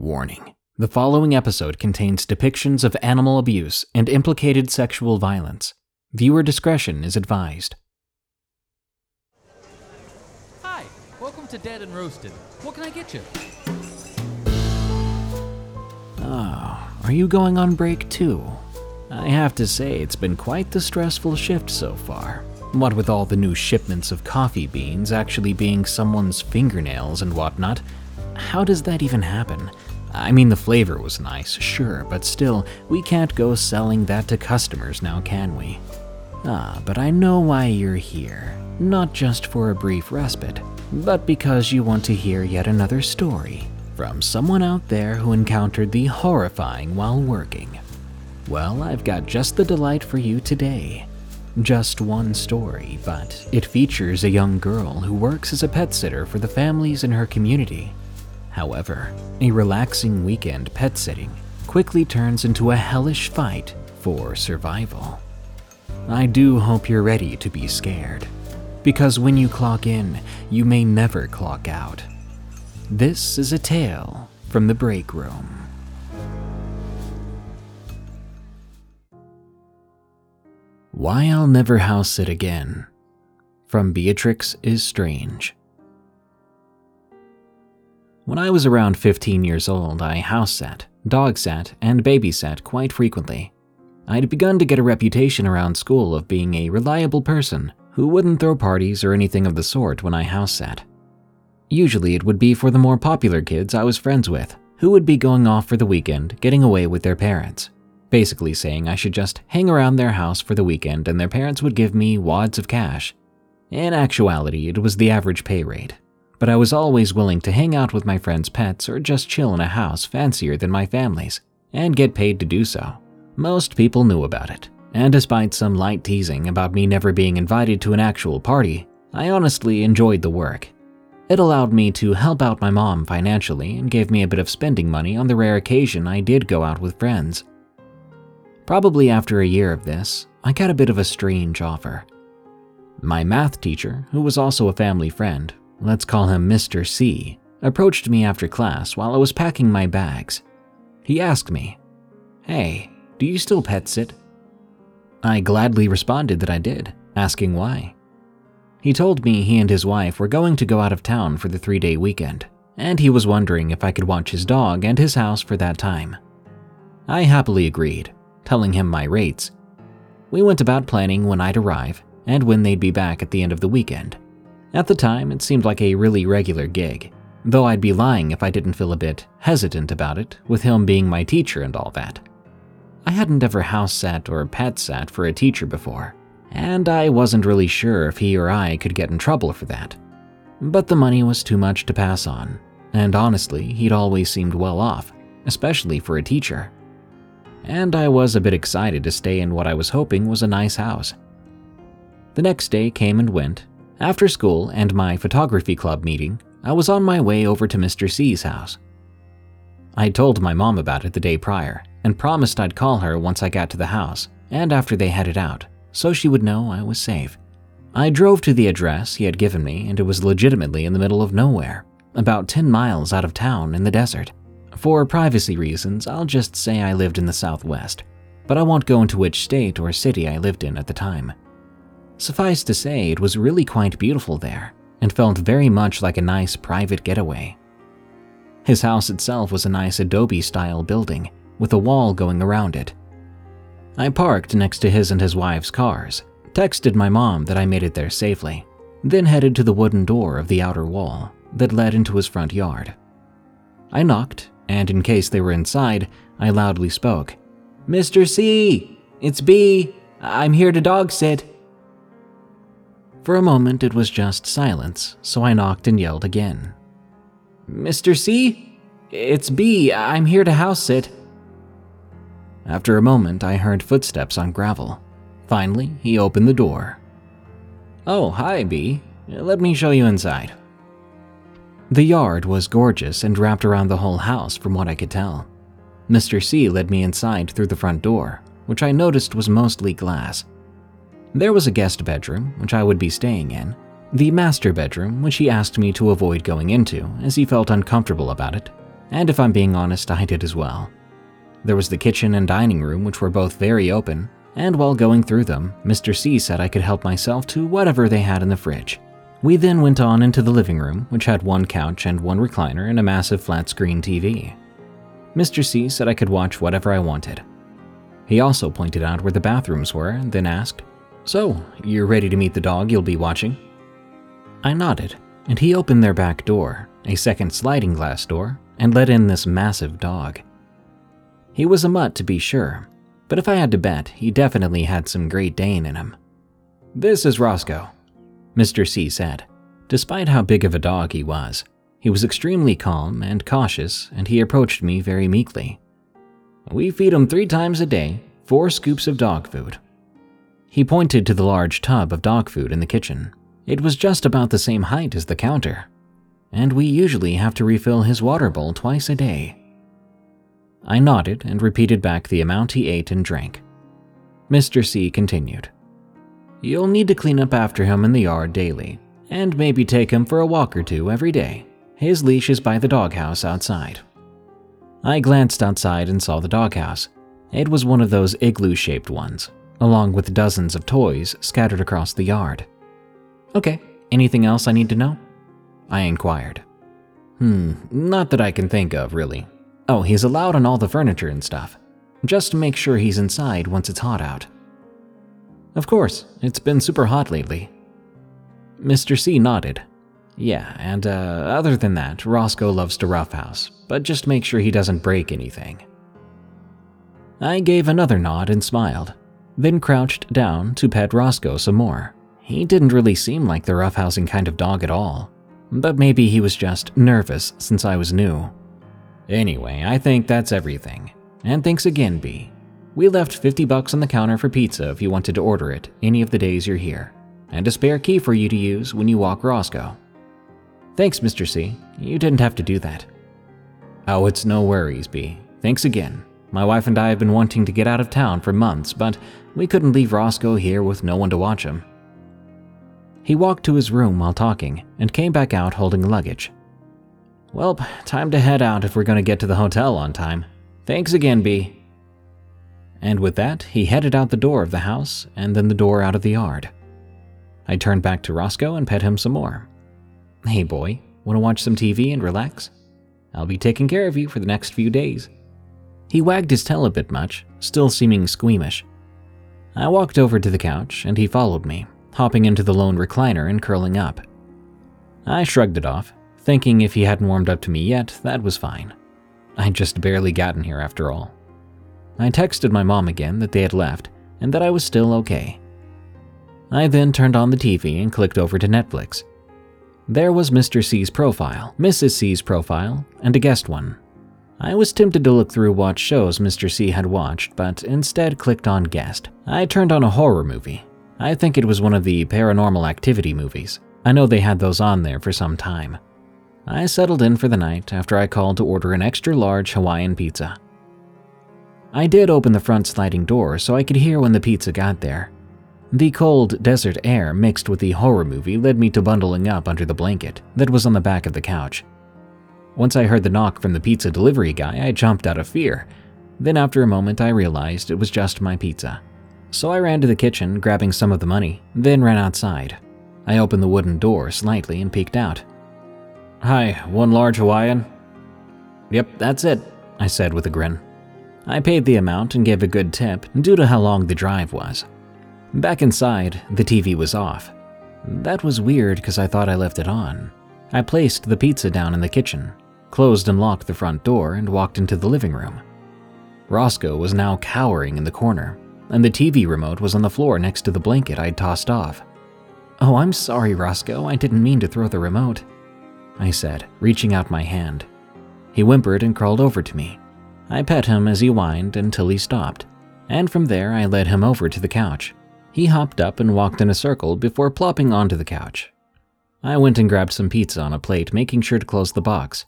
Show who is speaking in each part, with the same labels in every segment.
Speaker 1: Warning. The following episode contains depictions of animal abuse and implicated sexual violence. Viewer discretion is advised.
Speaker 2: Hi, welcome to Dead and Roasted. What can I get you?
Speaker 1: Oh, are you going on break too? I have to say, it's been quite the stressful shift so far. What with all the new shipments of coffee beans actually being someone's fingernails and whatnot, how does that even happen? I mean, the flavor was nice, sure, but still, we can't go selling that to customers now, can we? Ah, but I know why you're here. Not just for a brief respite, but because you want to hear yet another story from someone out there who encountered the horrifying while working. Well, I've got just the delight for you today. Just one story, but it features a young girl who works as a pet sitter for the families in her community. However, a relaxing weekend pet sitting quickly turns into a hellish fight for survival. I do hope you're ready to be scared, because when you clock in, you may never clock out. This is a tale from the break room. Why I'll Never House Sit Again from Beatrix is Strange. When I was around 15 years old, I house sat, dog sat, and babysat quite frequently. I'd begun to get a reputation around school of being a reliable person who wouldn't throw parties or anything of the sort when I house sat. Usually it would be for the more popular kids I was friends with, who would be going off for the weekend, getting away with their parents basically saying I should just hang around their house for the weekend and their parents would give me wads of cash. In actuality, it was the average pay rate, but I was always willing to hang out with my friends' pets or just chill in a house fancier than my family's, and get paid to do so. Most people knew about it, and despite some light teasing about me never being invited to an actual party, I honestly enjoyed the work. It allowed me to help out my mom financially and gave me a bit of spending money on the rare occasion I did go out with friends. Probably after a year of this, I got a bit of a strange offer. My math teacher, who was also a family friend, let's call him Mr. C, approached me after class while I was packing my bags. He asked me, Hey, do you still pet sit? I gladly responded that I did, asking why. He told me he and his wife were going to go out of town for the three day weekend, and he was wondering if I could watch his dog and his house for that time. I happily agreed, telling him my rates. We went about planning when I'd arrive and when they'd be back at the end of the weekend. At the time, it seemed like a really regular gig, though I'd be lying if I didn't feel a bit hesitant about it, with him being my teacher and all that. I hadn't ever house sat or pet sat for a teacher before, and I wasn't really sure if he or I could get in trouble for that. But the money was too much to pass on, and honestly, he'd always seemed well off, especially for a teacher and I was a bit excited to stay in what I was hoping was a nice house. The next day came and went. After school and my photography club meeting, I was on my way over to Mr. C's house. I told my mom about it the day prior and promised I'd call her once I got to the house and after they headed out, so she would know I was safe. I drove to the address he had given me, and it was legitimately in the middle of nowhere, about 10 miles out of town in the desert. For privacy reasons, I'll just say I lived in the Southwest, but I won't go into which state or city I lived in at the time. Suffice to say, it was really quite beautiful there, and felt very much like a nice private getaway. His house itself was a nice adobe style building, with a wall going around it. I parked next to his and his wife's cars, texted my mom that I made it there safely, then headed to the wooden door of the outer wall that led into his front yard. I knocked, and in case they were inside, I loudly spoke Mr. C, it's B. I'm here to dog sit. For a moment, it was just silence, so I knocked and yelled again. Mr. C? It's B. I'm here to house sit. After a moment, I heard footsteps on gravel. Finally, he opened the door. Oh, hi, B. Let me show you inside. The yard was gorgeous and wrapped around the whole house, from what I could tell. Mr. C led me inside through the front door, which I noticed was mostly glass. There was a guest bedroom, which I would be staying in, the master bedroom, which he asked me to avoid going into, as he felt uncomfortable about it, and if I'm being honest, I did as well. There was the kitchen and dining room, which were both very open, and while going through them, Mr. C said I could help myself to whatever they had in the fridge. We then went on into the living room, which had one couch and one recliner and a massive flat screen TV. Mr. C said I could watch whatever I wanted. He also pointed out where the bathrooms were and then asked, So, you're ready to meet the dog you'll be watching? I nodded, and he opened their back door, a second sliding glass door, and let in this massive dog. He was a mutt to be sure, but if I had to bet, he definitely had some Great Dane in him. This is Roscoe, Mr. C said. Despite how big of a dog he was, he was extremely calm and cautious, and he approached me very meekly. We feed him three times a day, four scoops of dog food. He pointed to the large tub of dog food in the kitchen. It was just about the same height as the counter, and we usually have to refill his water bowl twice a day. I nodded and repeated back the amount he ate and drank. Mr. C continued. You'll need to clean up after him in the yard daily, and maybe take him for a walk or two every day. His leash is by the doghouse outside. I glanced outside and saw the doghouse. It was one of those igloo shaped ones, along with dozens of toys scattered across the yard. Okay, anything else I need to know? I inquired. Hmm, not that I can think of, really. Oh, he's allowed on all the furniture and stuff. Just make sure he's inside once it's hot out. Of course, it's been super hot lately. Mr. C nodded. Yeah, and uh, other than that, Roscoe loves to roughhouse, but just make sure he doesn't break anything. I gave another nod and smiled, then crouched down to pet Roscoe some more. He didn't really seem like the roughhousing kind of dog at all, but maybe he was just nervous since I was new. Anyway, I think that's everything. And thanks again, B. We left 50 bucks on the counter for pizza if you wanted to order it any of the days you're here, and a spare key for you to use when you walk Roscoe. Thanks, Mr. C. You didn't have to do that. Oh, it's no worries, B. Thanks again. My wife and I have been wanting to get out of town for months, but we couldn't leave Roscoe here with no one to watch him. He walked to his room while talking and came back out holding luggage. Well, time to head out if we're going to get to the hotel on time. Thanks again, B. And with that, he headed out the door of the house and then the door out of the yard. I turned back to Roscoe and pet him some more. Hey, boy, want to watch some TV and relax? I'll be taking care of you for the next few days. He wagged his tail a bit much, still seeming squeamish. I walked over to the couch and he followed me, hopping into the lone recliner and curling up. I shrugged it off, thinking if he hadn't warmed up to me yet, that was fine. I'd just barely gotten here after all. I texted my mom again that they had left and that I was still okay. I then turned on the TV and clicked over to Netflix. There was Mr. C's profile, Mrs. C's profile, and a guest one. I was tempted to look through what shows Mr. C had watched, but instead clicked on guest. I turned on a horror movie. I think it was one of the paranormal activity movies. I know they had those on there for some time. I settled in for the night after I called to order an extra large Hawaiian pizza. I did open the front sliding door so I could hear when the pizza got there. The cold desert air mixed with the horror movie led me to bundling up under the blanket that was on the back of the couch. Once I heard the knock from the pizza delivery guy, I jumped out of fear. Then, after a moment, I realized it was just my pizza. So I ran to the kitchen, grabbing some of the money, then ran outside. I opened the wooden door slightly and peeked out. Hi, one large Hawaiian? Yep, that's it, I said with a grin. I paid the amount and gave a good tip due to how long the drive was. Back inside, the TV was off. That was weird because I thought I left it on. I placed the pizza down in the kitchen, closed and locked the front door, and walked into the living room. Roscoe was now cowering in the corner, and the TV remote was on the floor next to the blanket I'd tossed off. Oh, I'm sorry, Roscoe. I didn't mean to throw the remote, I said, reaching out my hand. He whimpered and crawled over to me. I pet him as he whined until he stopped, and from there I led him over to the couch. He hopped up and walked in a circle before plopping onto the couch. I went and grabbed some pizza on a plate, making sure to close the box.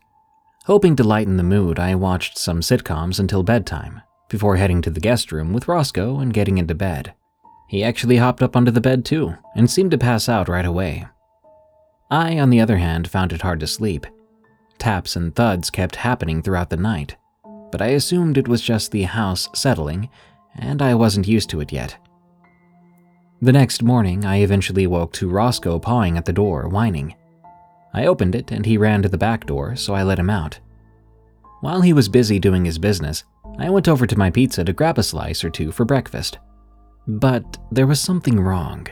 Speaker 1: Hoping to lighten the mood, I watched some sitcoms until bedtime, before heading to the guest room with Roscoe and getting into bed. He actually hopped up onto the bed too, and seemed to pass out right away. I, on the other hand, found it hard to sleep. Taps and thuds kept happening throughout the night, but I assumed it was just the house settling, and I wasn't used to it yet. The next morning, I eventually woke to Roscoe pawing at the door, whining. I opened it and he ran to the back door, so I let him out. While he was busy doing his business, I went over to my pizza to grab a slice or two for breakfast. But there was something wrong.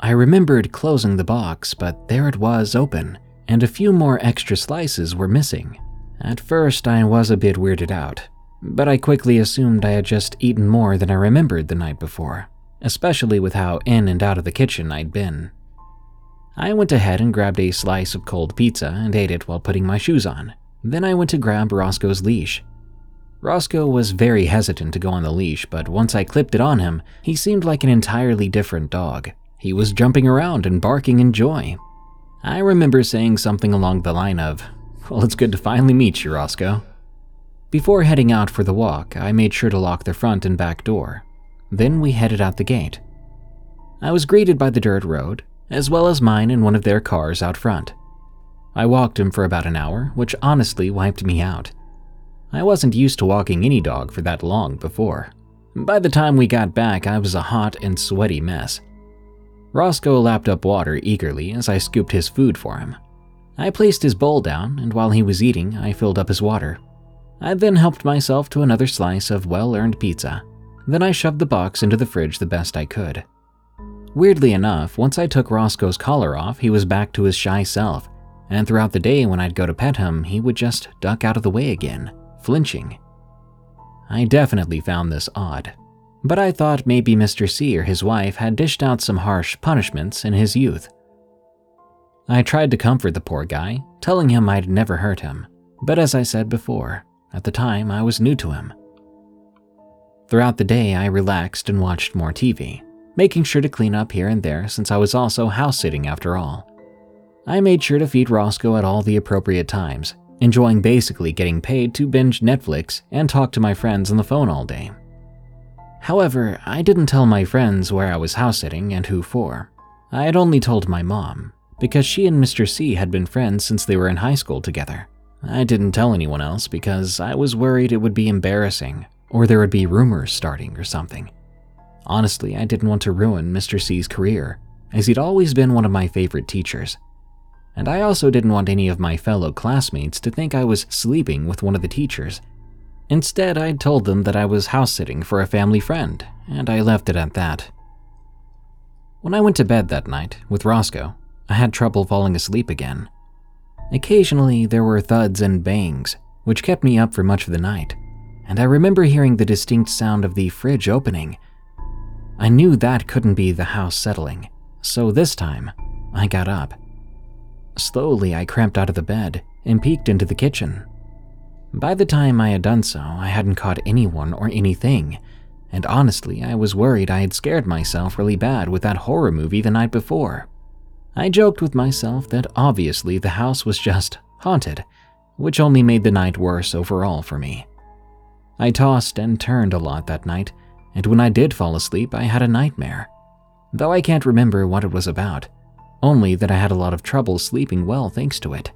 Speaker 1: I remembered closing the box, but there it was open, and a few more extra slices were missing. At first, I was a bit weirded out, but I quickly assumed I had just eaten more than I remembered the night before especially with how in and out of the kitchen I'd been. I went ahead and grabbed a slice of cold pizza and ate it while putting my shoes on. Then I went to grab Roscoe's leash. Roscoe was very hesitant to go on the leash, but once I clipped it on him, he seemed like an entirely different dog. He was jumping around and barking in joy. I remember saying something along the line of, Well, it's good to finally meet you, Roscoe. Before heading out for the walk, I made sure to lock the front and back door. Then we headed out the gate. I was greeted by the dirt road, as well as mine and one of their cars out front. I walked him for about an hour, which honestly wiped me out. I wasn't used to walking any dog for that long before. By the time we got back, I was a hot and sweaty mess. Roscoe lapped up water eagerly as I scooped his food for him. I placed his bowl down, and while he was eating, I filled up his water. I then helped myself to another slice of well earned pizza. Then I shoved the box into the fridge the best I could. Weirdly enough, once I took Roscoe's collar off, he was back to his shy self, and throughout the day when I'd go to pet him, he would just duck out of the way again, flinching. I definitely found this odd, but I thought maybe Mr. C or his wife had dished out some harsh punishments in his youth. I tried to comfort the poor guy, telling him I'd never hurt him, but as I said before, at the time I was new to him. Throughout the day, I relaxed and watched more TV, making sure to clean up here and there since I was also house sitting after all. I made sure to feed Roscoe at all the appropriate times, enjoying basically getting paid to binge Netflix and talk to my friends on the phone all day. However, I didn't tell my friends where I was house sitting and who for. I had only told my mom, because she and Mr. C had been friends since they were in high school together. I didn't tell anyone else because I was worried it would be embarrassing or there would be rumors starting or something. Honestly, I didn't want to ruin Mr. C's career, as he'd always been one of my favorite teachers. And I also didn't want any of my fellow classmates to think I was sleeping with one of the teachers. Instead, I told them that I was house sitting for a family friend, and I left it at that. When I went to bed that night with Roscoe, I had trouble falling asleep again. Occasionally, there were thuds and bangs, which kept me up for much of the night and I remember hearing the distinct sound of the fridge opening. I knew that couldn't be the house settling, so this time, I got up. Slowly, I crept out of the bed and peeked into the kitchen. By the time I had done so, I hadn't caught anyone or anything, and honestly, I was worried I had scared myself really bad with that horror movie the night before. I joked with myself that obviously the house was just haunted, which only made the night worse overall for me. I tossed and turned a lot that night, and when I did fall asleep, I had a nightmare. Though I can't remember what it was about, only that I had a lot of trouble sleeping well thanks to it.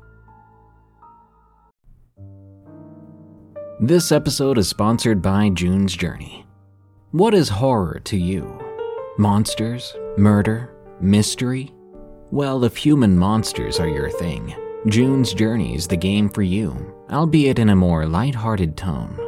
Speaker 1: This episode is sponsored by June's Journey. What is horror to you? Monsters? Murder? Mystery? Well, if human monsters are your thing, June's Journey is the game for you albeit in a more light-hearted tone.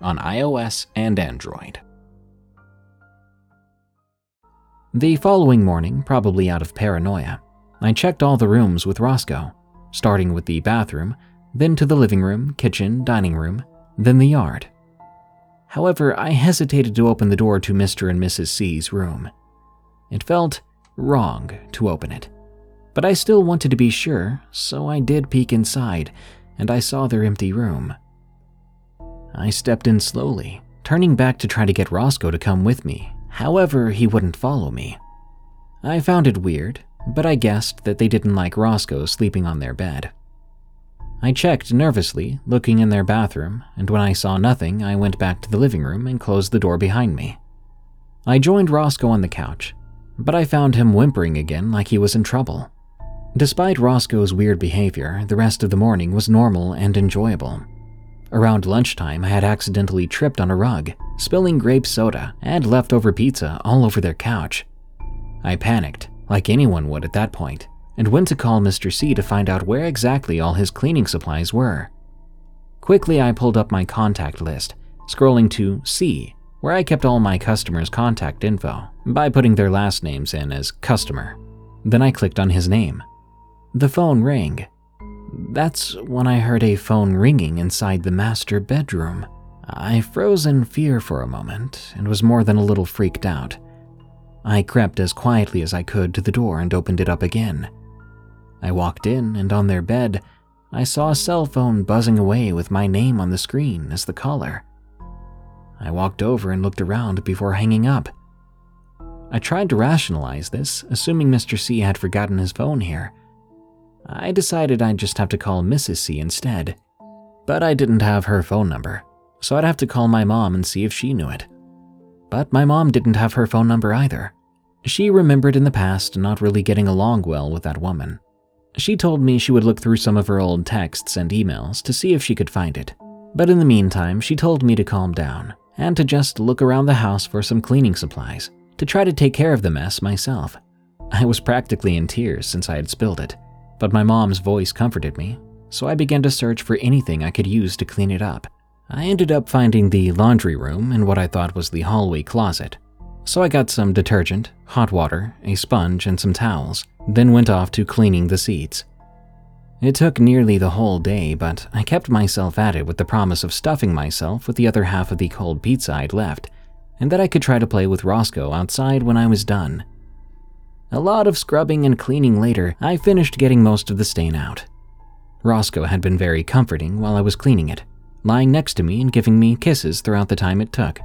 Speaker 1: on iOS and Android. The following morning, probably out of paranoia, I checked all the rooms with Roscoe, starting with the bathroom, then to the living room, kitchen, dining room, then the yard. However, I hesitated to open the door to Mr. and Mrs. C's room. It felt wrong to open it, but I still wanted to be sure, so I did peek inside and I saw their empty room. I stepped in slowly, turning back to try to get Roscoe to come with me. However, he wouldn't follow me. I found it weird, but I guessed that they didn't like Roscoe sleeping on their bed. I checked nervously, looking in their bathroom, and when I saw nothing, I went back to the living room and closed the door behind me. I joined Roscoe on the couch, but I found him whimpering again like he was in trouble. Despite Roscoe's weird behavior, the rest of the morning was normal and enjoyable. Around lunchtime, I had accidentally tripped on a rug, spilling grape soda and leftover pizza all over their couch. I panicked, like anyone would at that point, and went to call Mr. C to find out where exactly all his cleaning supplies were. Quickly, I pulled up my contact list, scrolling to C, where I kept all my customers' contact info by putting their last names in as customer. Then I clicked on his name. The phone rang. That's when I heard a phone ringing inside the master bedroom. I froze in fear for a moment and was more than a little freaked out. I crept as quietly as I could to the door and opened it up again. I walked in, and on their bed, I saw a cell phone buzzing away with my name on the screen as the caller. I walked over and looked around before hanging up. I tried to rationalize this, assuming Mr. C had forgotten his phone here. I decided I'd just have to call Mrs. C instead. But I didn't have her phone number, so I'd have to call my mom and see if she knew it. But my mom didn't have her phone number either. She remembered in the past not really getting along well with that woman. She told me she would look through some of her old texts and emails to see if she could find it. But in the meantime, she told me to calm down and to just look around the house for some cleaning supplies to try to take care of the mess myself. I was practically in tears since I had spilled it, but my mom's voice comforted me, so I began to search for anything I could use to clean it up. I ended up finding the laundry room and what I thought was the hallway closet, so I got some detergent, hot water, a sponge, and some towels, then went off to cleaning the seats. It took nearly the whole day, but I kept myself at it with the promise of stuffing myself with the other half of the cold pizza I'd left, and that I could try to play with Roscoe outside when I was done. A lot of scrubbing and cleaning later, I finished getting most of the stain out. Roscoe had been very comforting while I was cleaning it, lying next to me and giving me kisses throughout the time it took.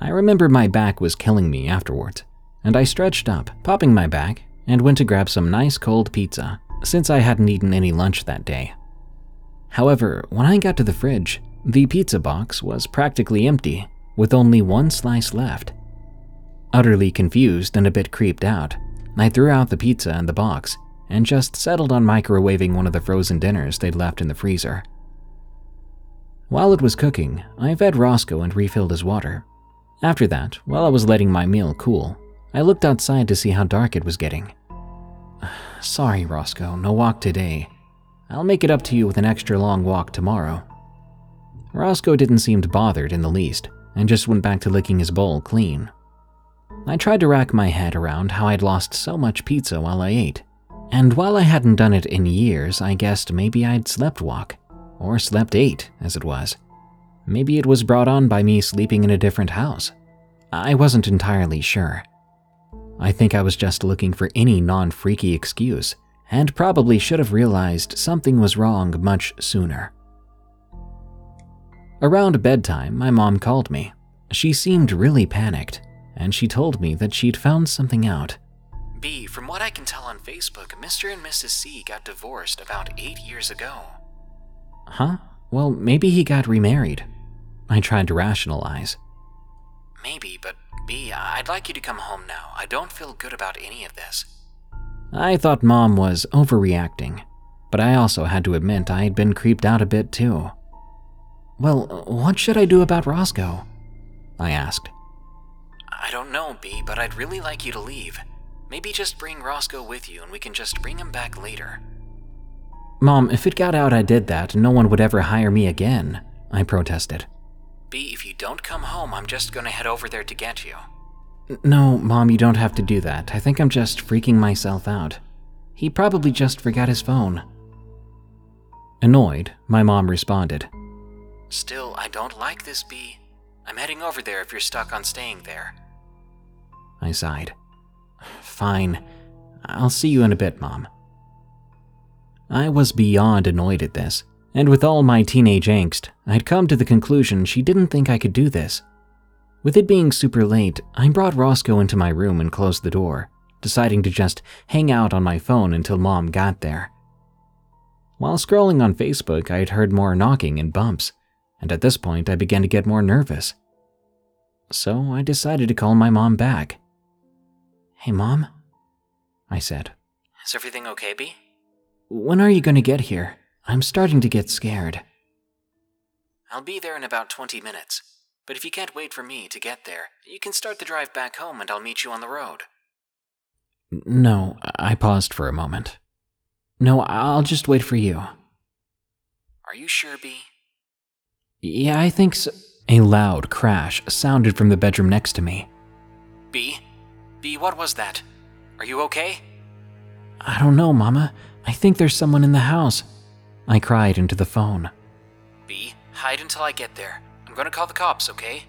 Speaker 1: I remember my back was killing me afterwards, and I stretched up, popping my back, and went to grab some nice cold pizza, since I hadn't eaten any lunch that day. However, when I got to the fridge, the pizza box was practically empty, with only one slice left. Utterly confused and a bit creeped out, I threw out the pizza and the box and just settled on microwaving one of the frozen dinners they'd left in the freezer. While it was cooking, I fed Roscoe and refilled his water, after that, while I was letting my meal cool, I looked outside to see how dark it was getting. Sorry, Roscoe, no walk today. I'll make it up to you with an extra long walk tomorrow. Roscoe didn't seem bothered in the least, and just went back to licking his bowl clean. I tried to rack my head around how I'd lost so much pizza while I ate, and while I hadn't done it in years, I guessed maybe I'd slept walk, or slept ate, as it was. Maybe it was brought on by me sleeping in a different house. I wasn't entirely sure. I think I was just looking for any non freaky excuse, and probably should have realized something was wrong much sooner. Around bedtime, my mom called me. She seemed really panicked, and she told me that she'd found something out. B, from what I can tell on Facebook, Mr. and Mrs. C got divorced about eight years ago. Huh? Well, maybe he got remarried. I tried to rationalize. Maybe, but B, I'd like you to come home now. I don't feel good about any of this. I thought mom was overreacting, but I also had to admit I had been creeped out a bit too. Well, what should I do about Roscoe? I asked. I don't know, B, but I'd really like you to leave. Maybe just bring Roscoe with you and we can just bring him back later. Mom, if it got out I did that, no one would ever hire me again, I protested. B, if you don't come home, I'm just gonna head over there to get you. No, Mom, you don't have to do that. I think I'm just freaking myself out. He probably just forgot his phone. Annoyed, my mom responded. Still, I don't like this, B. I'm heading over there if you're stuck on staying there. I sighed. Fine. I'll see you in a bit, Mom. I was beyond annoyed at this, and with all my teenage angst, I'd come to the conclusion she didn't think I could do this. With it being super late, I brought Roscoe into my room and closed the door, deciding to just hang out on my phone until Mom got there. While scrolling on Facebook, I had heard more knocking and bumps, and at this point I began to get more nervous. So I decided to call my mom back. Hey, Mom? I said. Is everything okay, B? When are you going to get here? I'm starting to get scared. I'll be there in about 20 minutes, but if you can't wait for me to get there, you can start the drive back home and I'll meet you on the road. No, I paused for a moment. No, I'll just wait for you. Are you sure, B? Yeah, I think so. A loud crash sounded from the bedroom next to me. B? B, what was that? Are you okay? I don't know, Mama. I think there's someone in the house. I cried into the phone. B, hide until I get there. I'm gonna call the cops, okay?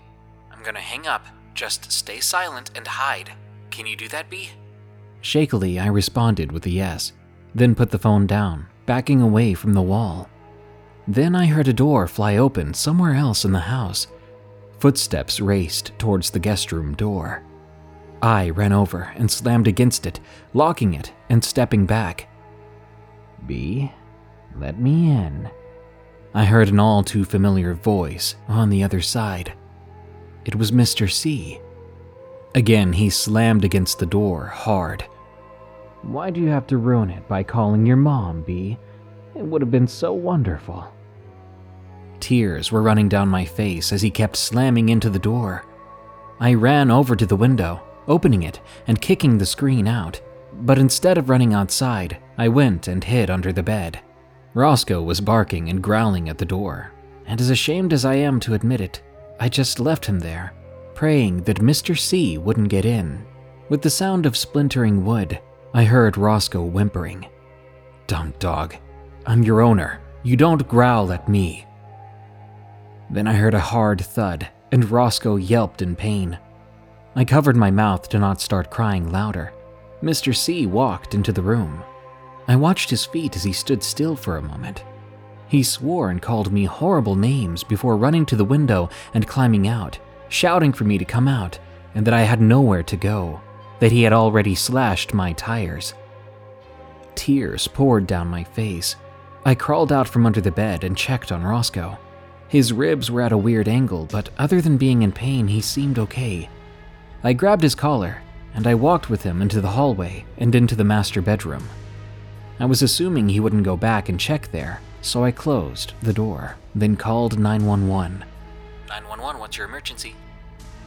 Speaker 1: I'm gonna hang up. Just stay silent and hide. Can you do that, B? Shakily, I responded with a yes, then put the phone down, backing away from the wall. Then I heard a door fly open somewhere else in the house. Footsteps raced towards the guest room door. I ran over and slammed against it, locking it and stepping back. B, let me in. I heard an all too familiar voice on the other side. It was Mr. C. Again, he slammed against the door hard. Why do you have to ruin it by calling your mom, B? It would have been so wonderful. Tears were running down my face as he kept slamming into the door. I ran over to the window, opening it and kicking the screen out, but instead of running outside, I went and hid under the bed. Roscoe was barking and growling at the door, and as ashamed as I am to admit it, I just left him there, praying that Mr. C wouldn't get in. With the sound of splintering wood, I heard Roscoe whimpering. Dumb dog. I'm your owner. You don't growl at me. Then I heard a hard thud, and Roscoe yelped in pain. I covered my mouth to not start crying louder. Mr. C walked into the room. I watched his feet as he stood still for a moment. He swore and called me horrible names before running to the window and climbing out, shouting for me to come out and that I had nowhere to go, that he had already slashed my tires. Tears poured down my face. I crawled out from under the bed and checked on Roscoe. His ribs were at a weird angle, but other than being in pain, he seemed okay. I grabbed his collar, and I walked with him into the hallway and into the master bedroom. I was assuming he wouldn't go back and check there, so I closed the door, then called 911. 911, what's your emergency?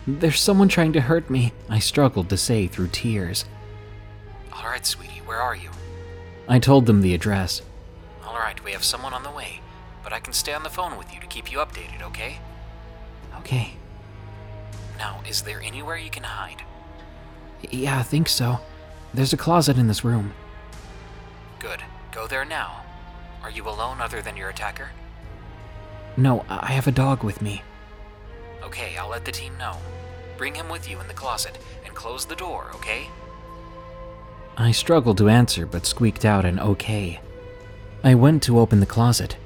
Speaker 1: There's someone trying to hurt me, I struggled to say through tears. Alright, sweetie, where are you? I told them the address. Alright, we have someone on the way but I can stay on the phone with you to keep you updated, okay? Okay. Now, is there anywhere you can hide? Yeah, I think so. There's a closet in this room. Good. Go there now. Are you alone other than your attacker? No, I have a dog with me. Okay, I'll let the team know. Bring him with you in the closet and close the door, okay? I struggled to answer but squeaked out an okay. I went to open the closet,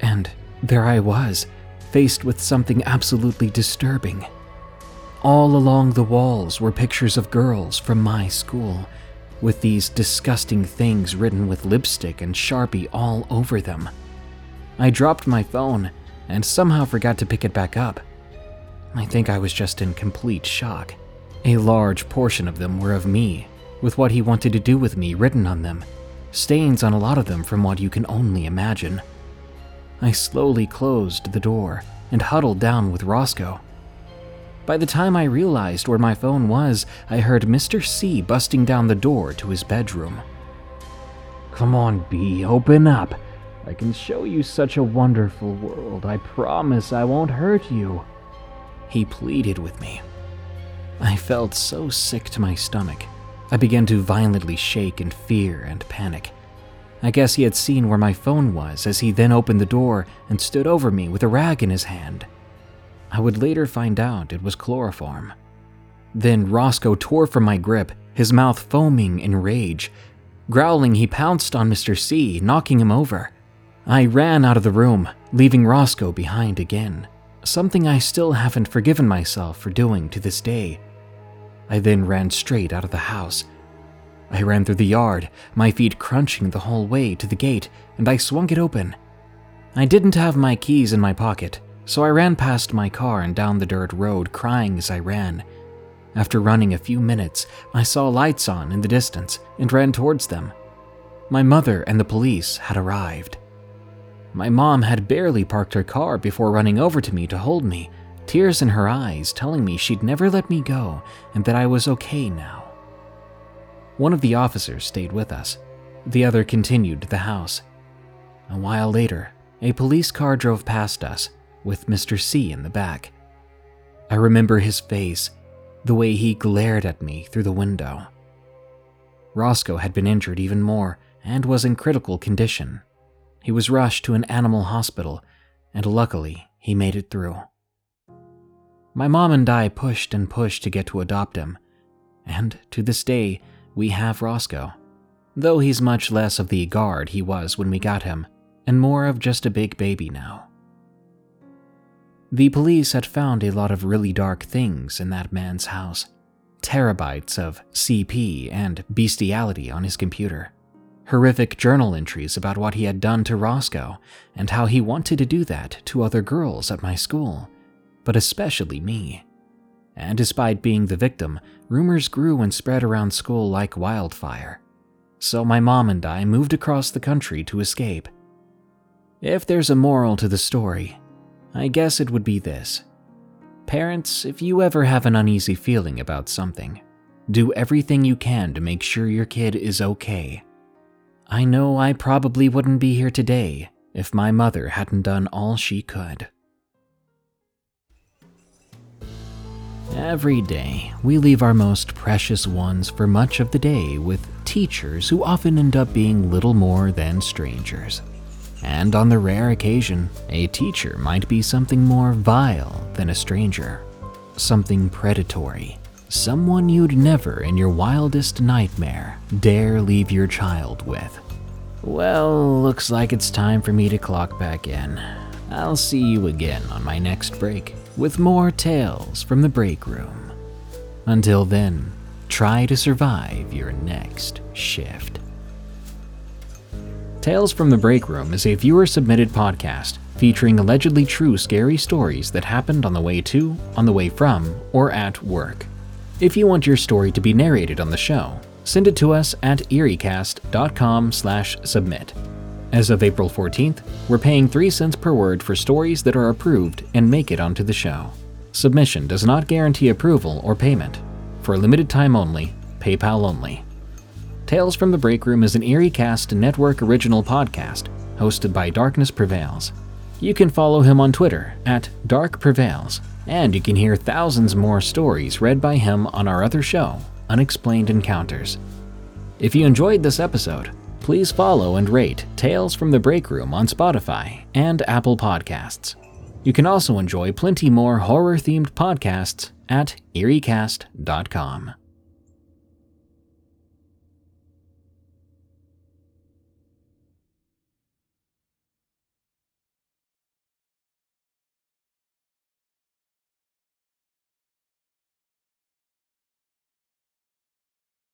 Speaker 1: and there I was, faced with something absolutely disturbing. All along the walls were pictures of girls from my school, with these disgusting things written with lipstick and Sharpie all over them. I dropped my phone and somehow forgot to pick it back up. I think I was just in complete shock. A large portion of them were of me, with what he wanted to do with me written on them, stains on a lot of them from what you can only imagine. I slowly closed the door and huddled down with Roscoe. By the time I realized where my phone was, I heard Mr. C busting down the door to his bedroom. Come on, B, open up. I can show you such a wonderful world. I promise I won't hurt you. He pleaded with me. I felt so sick to my stomach. I began to violently shake in fear and panic. I guess he had seen where my phone was as he then opened the door and stood over me with a rag in his hand. I would later find out it was chloroform. Then Roscoe tore from my grip, his mouth foaming in rage. Growling, he pounced on Mr. C, knocking him over. I ran out of the room, leaving Roscoe behind again, something I still haven't forgiven myself for doing to this day. I then ran straight out of the house. I ran through the yard, my feet crunching the whole way to the gate, and I swung it open. I didn't have my keys in my pocket, so I ran past my car and down the dirt road, crying as I ran. After running a few minutes, I saw lights on in the distance and ran towards them. My mother and the police had arrived. My mom had barely parked her car before running over to me to hold me, tears in her eyes, telling me she'd never let me go and that I was okay now. One of the officers stayed with us, the other continued to the house. A while later, a police car drove past us with Mr. C in the back. I remember his face, the way he glared at me through the window. Roscoe had been injured even more and was in critical condition. He was rushed to an animal hospital, and luckily, he made it through. My mom and I pushed and pushed to get to adopt him, and to this day, we have Roscoe, though he's much less of the guard he was when we got him, and more of just a big baby now. The police had found a lot of really dark things in that man's house terabytes of CP and bestiality on his computer, horrific journal entries about what he had done to Roscoe and how he wanted to do that to other girls at my school, but especially me. And despite being the victim, rumors grew and spread around school like wildfire. So my mom and I moved across the country to escape. If there's a moral to the story, I guess it would be this. Parents, if you ever have an uneasy feeling about something, do everything you can to make sure your kid is okay. I know I probably wouldn't be here today if my mother hadn't done all she could. Every day, we leave our most precious ones for much of the day with teachers who often end up being little more than strangers. And on the rare occasion, a teacher might be something more vile than a stranger, something predatory, someone you'd never in your wildest nightmare dare leave your child with. Well, looks like it's time for me to clock back in. I'll see you again on my next break with more tales from the break room. Until then, try to survive your next shift. Tales from the Break Room is a viewer submitted podcast featuring allegedly true scary stories that happened on the way to, on the way from, or at work. If you want your story to be narrated on the show, send it to us at eeriecast.com/submit. As of April 14th, we're paying 3 cents per word for stories that are approved and make it onto the show. Submission does not guarantee approval or payment. For a limited time only, PayPal only. Tales from the Break Room is an EerieCast Network original podcast hosted by Darkness Prevails. You can follow him on Twitter at Dark Prevails, and you can hear thousands more stories read by him on our other show, Unexplained Encounters. If you enjoyed this episode, please follow and rate Tales from the Break Room on Spotify and Apple Podcasts. You can also enjoy plenty more horror themed podcasts at eeriecast.com.